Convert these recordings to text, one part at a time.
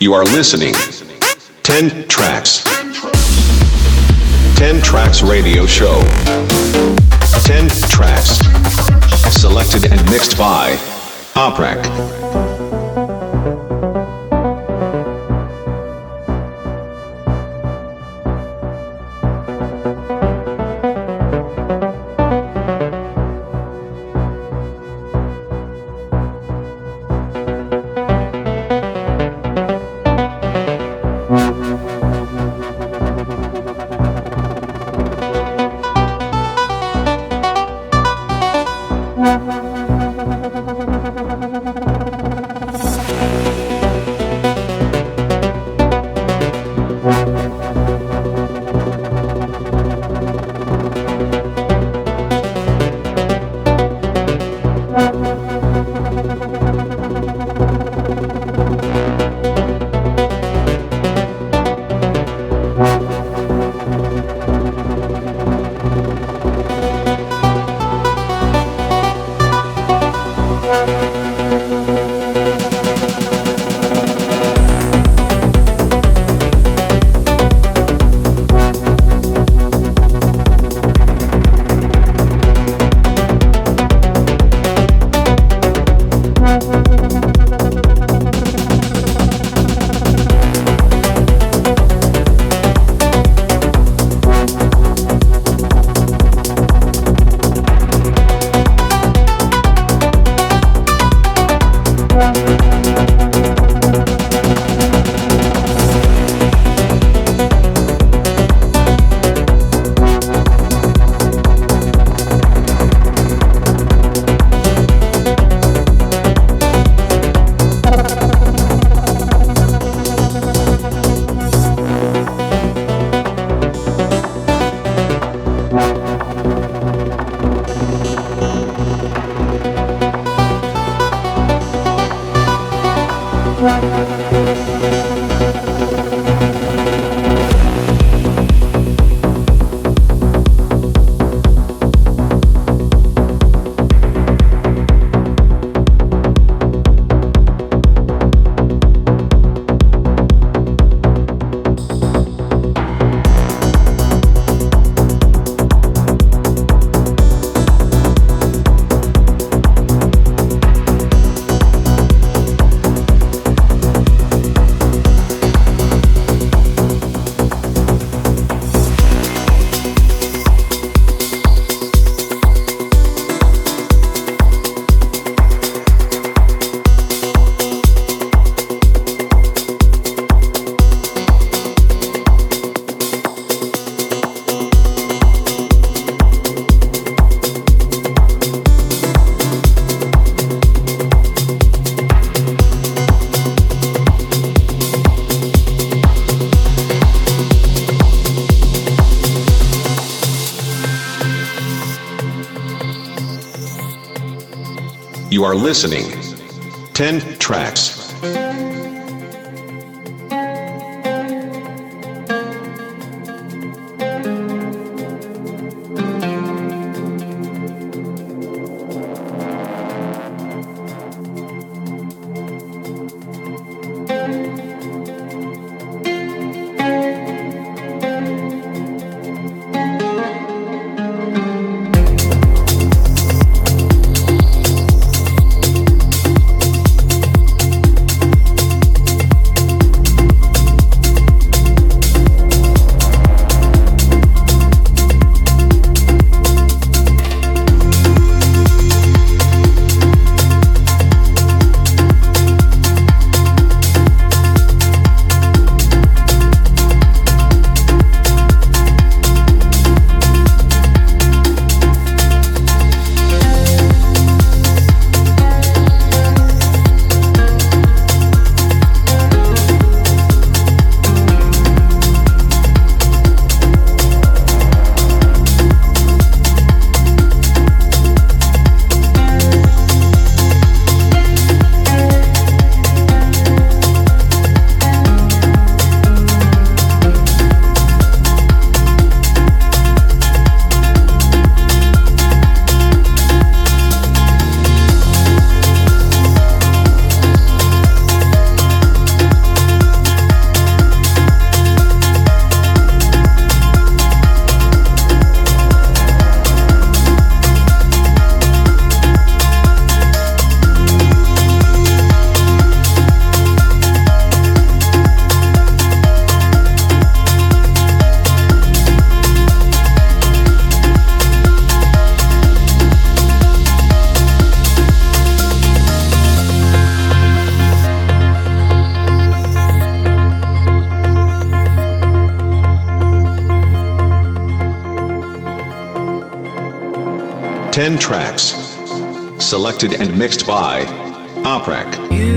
You are listening. 10 tracks. 10 tracks radio show. 10 tracks. Selected and mixed by Oprek. Are listening. 10 tracks. And mixed by Oprek.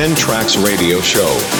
10 Tracks Radio Show.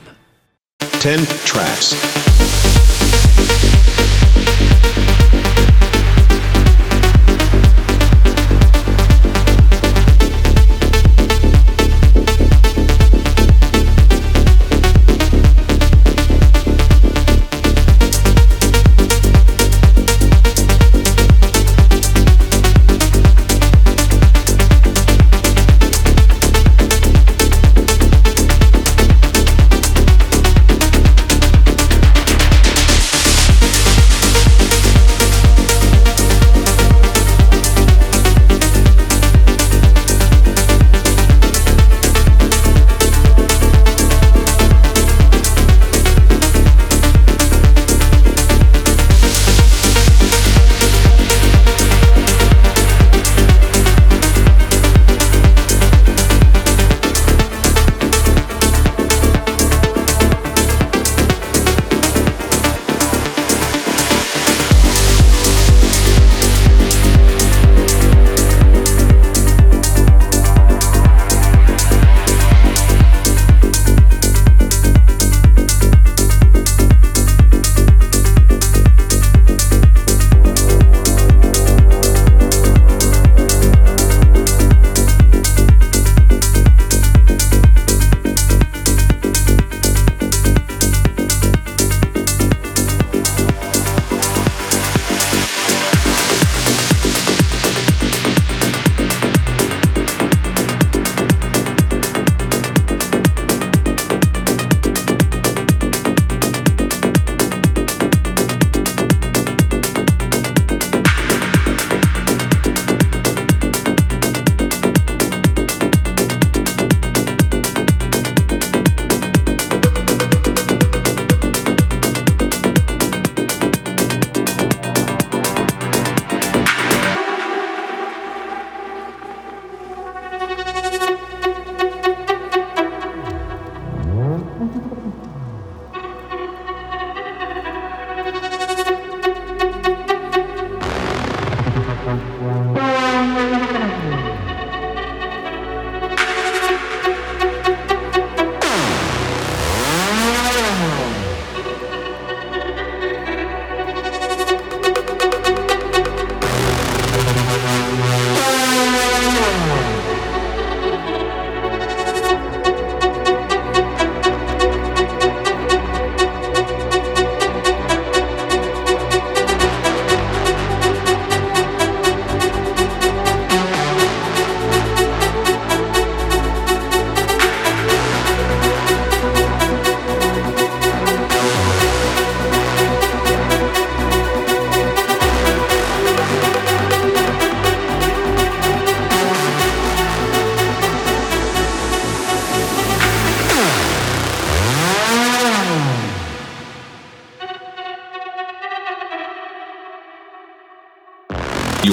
10 tracks.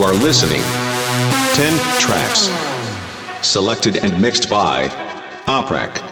Are listening. 10 tracks. Selected and mixed by Oprek.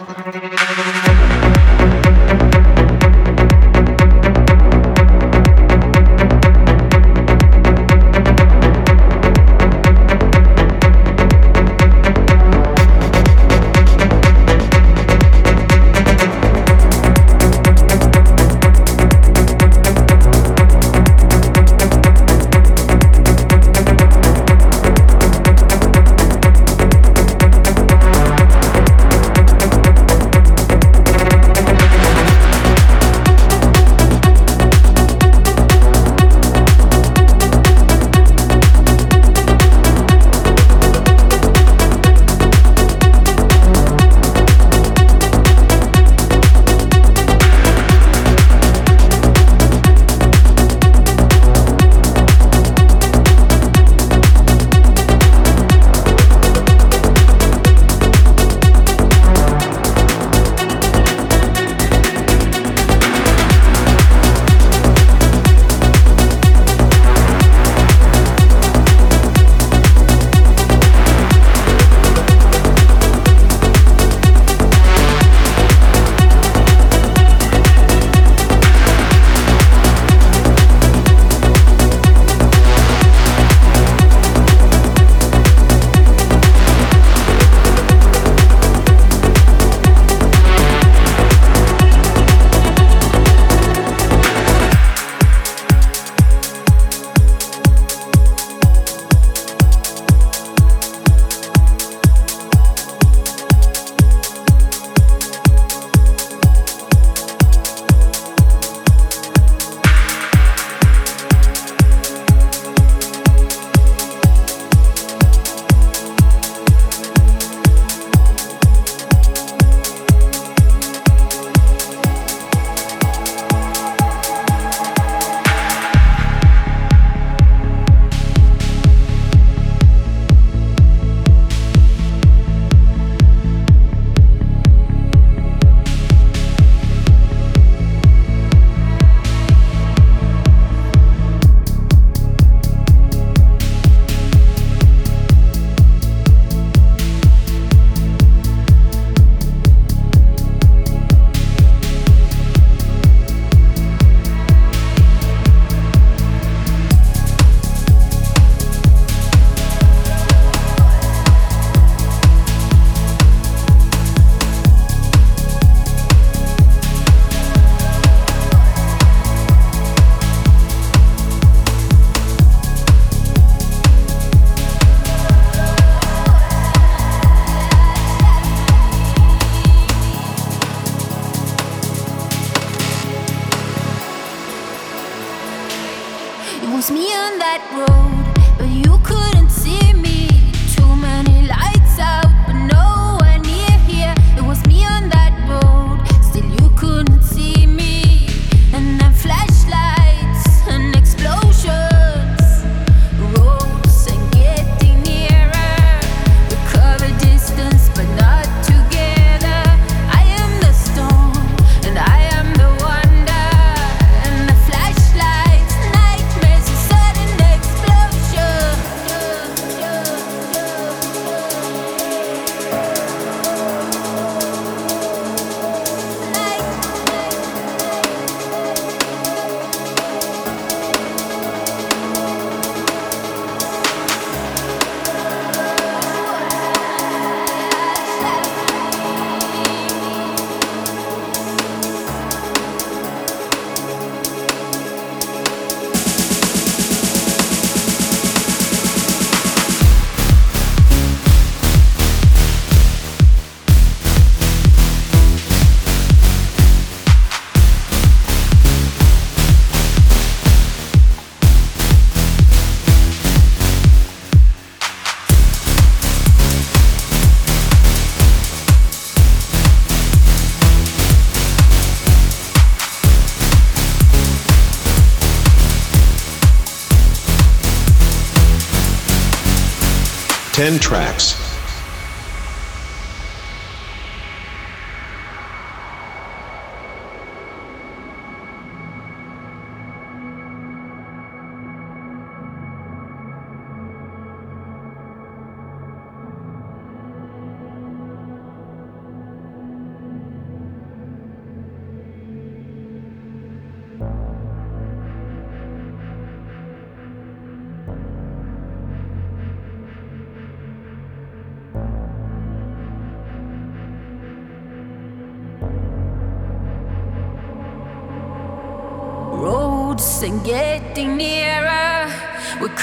Tracks.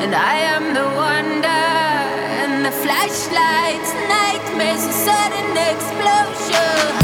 and I am the wonder. And the flashlights, nightmares, a sudden explosion.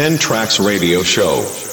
Ten Tracks Radio Show.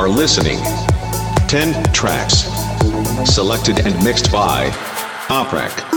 Are listening. 10 tracks. Selected and mixed by Oprek.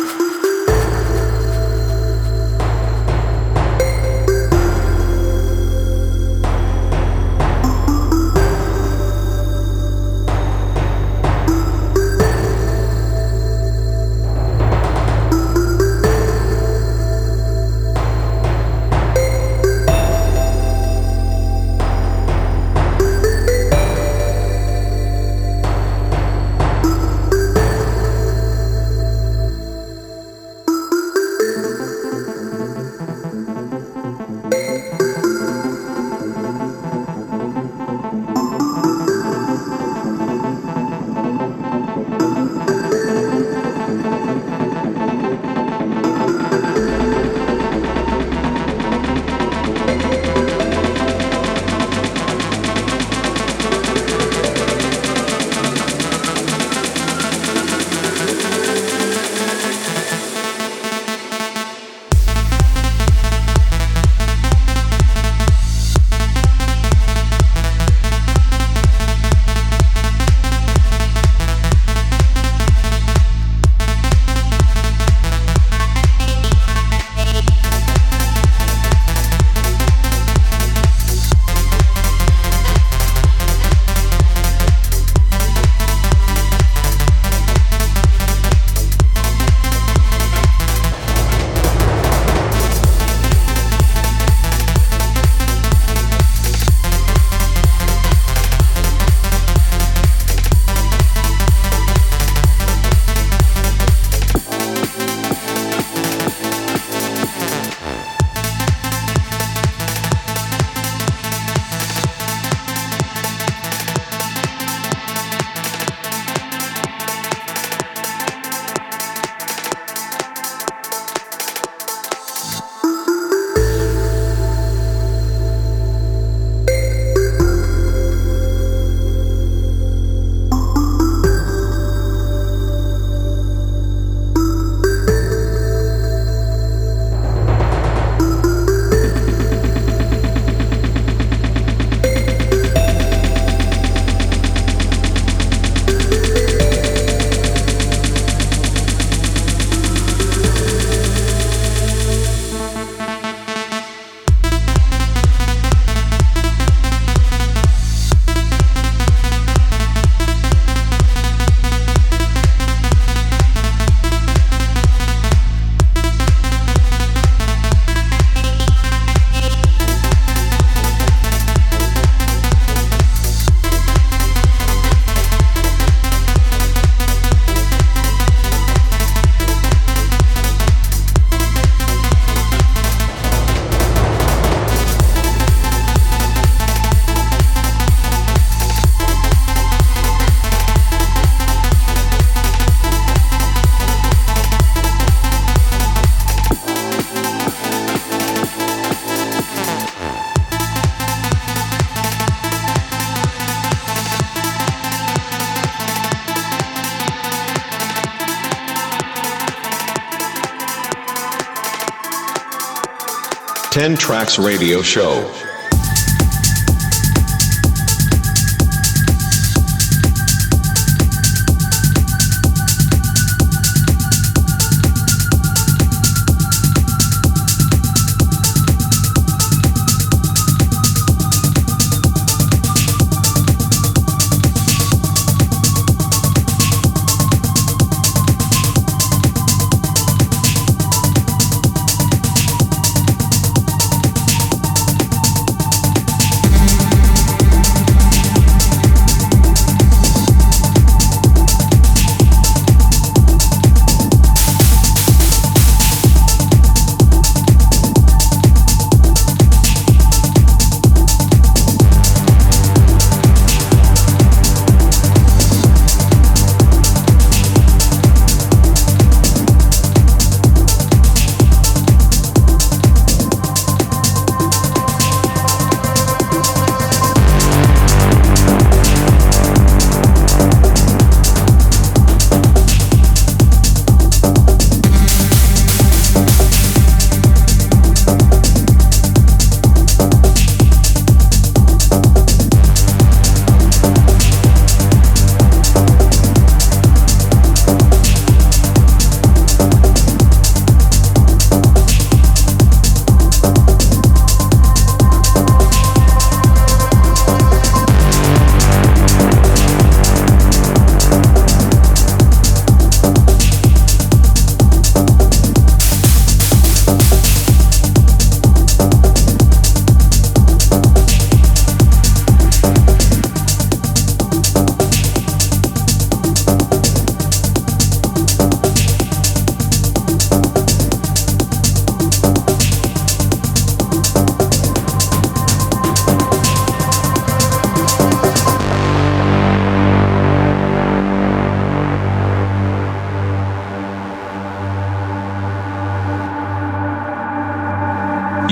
Ten Tracks Radio Show.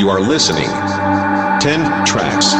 You are listening. 10 tracks.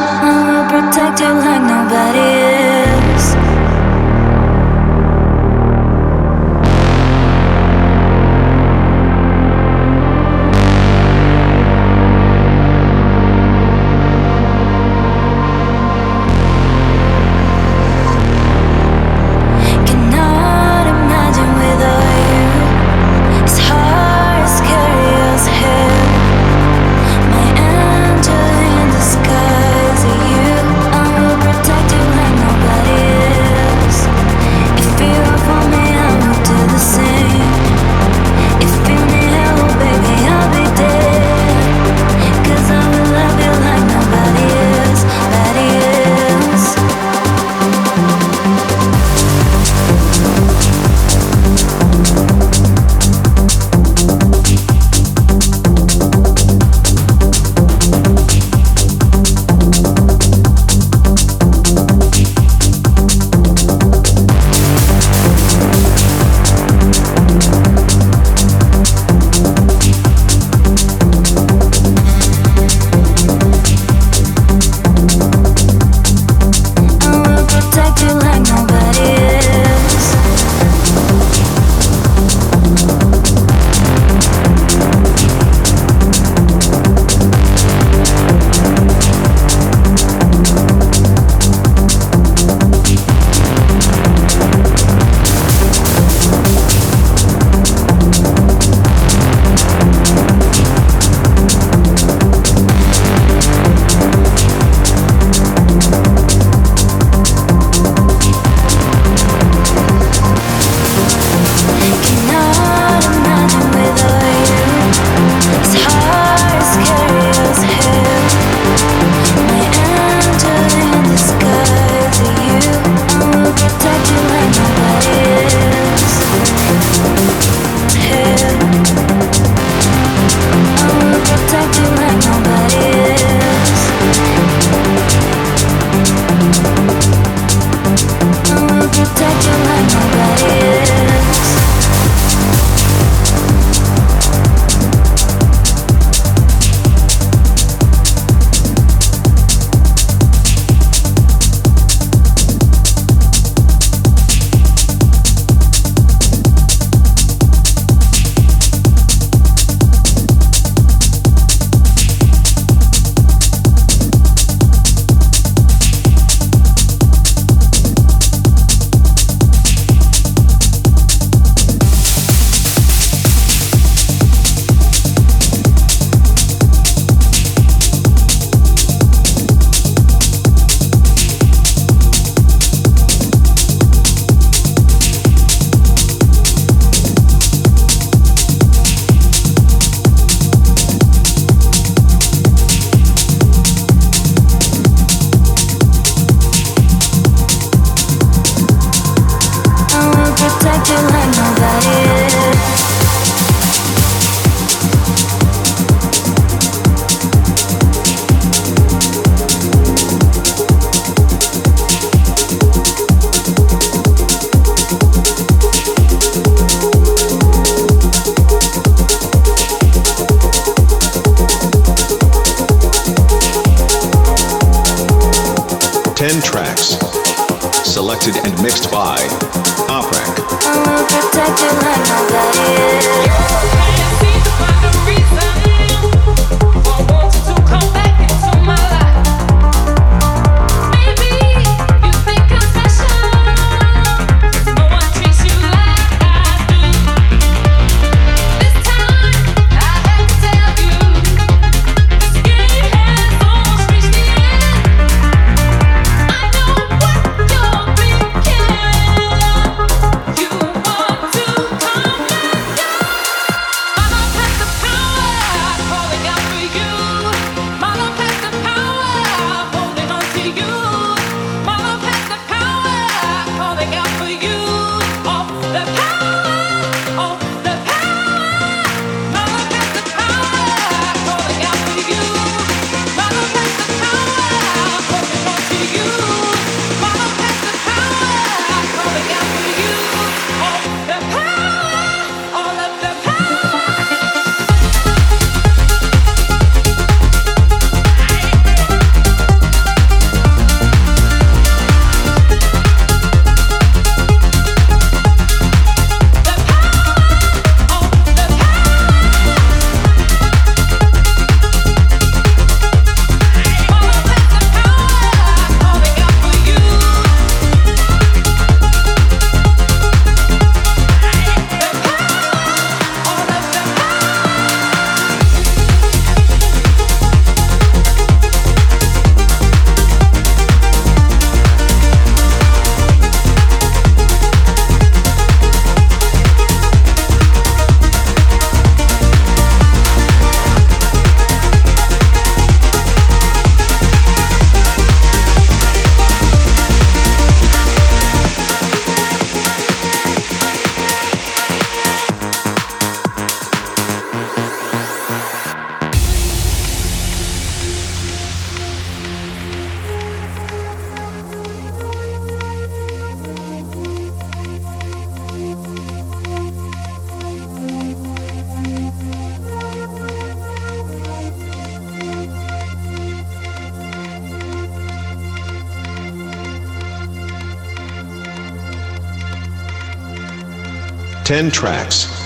ten tracks.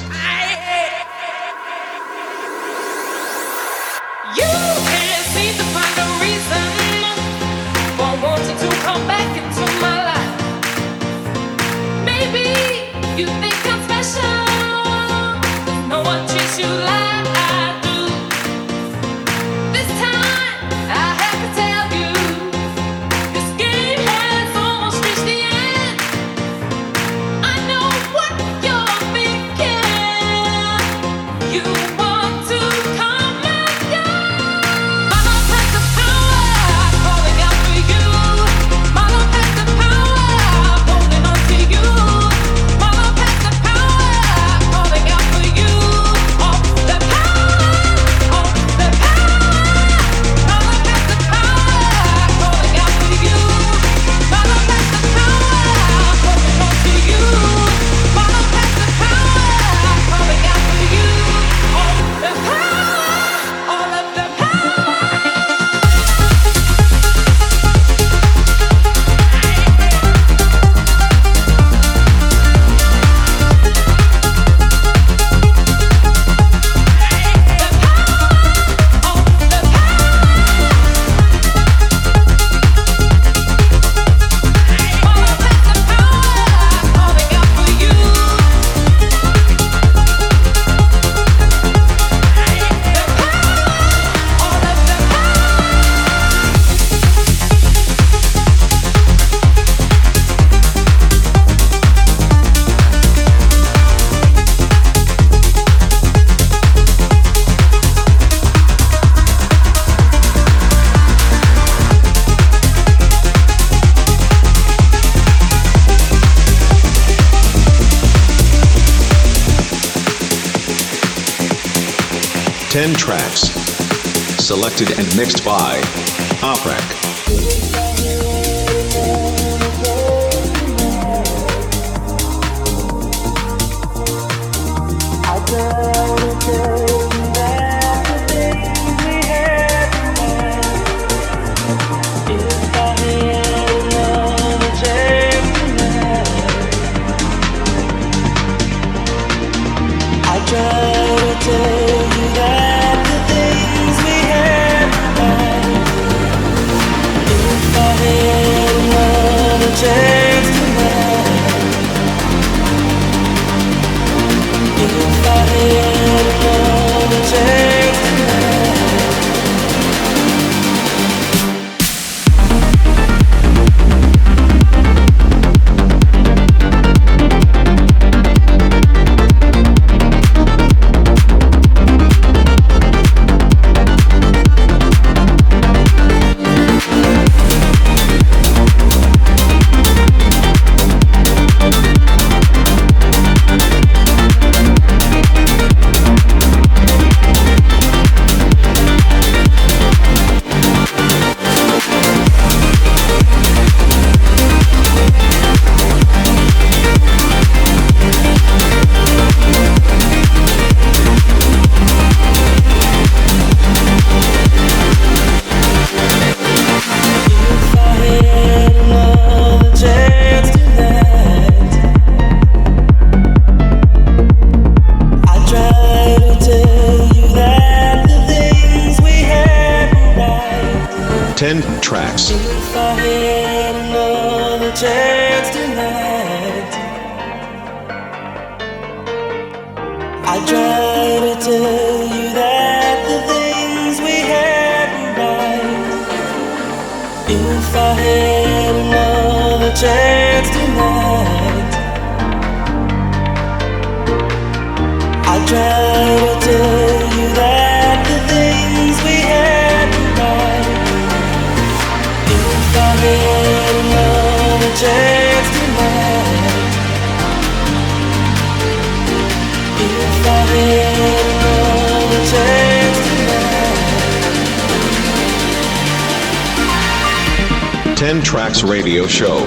selected and mixed by Oprek. Tracks Radio Show.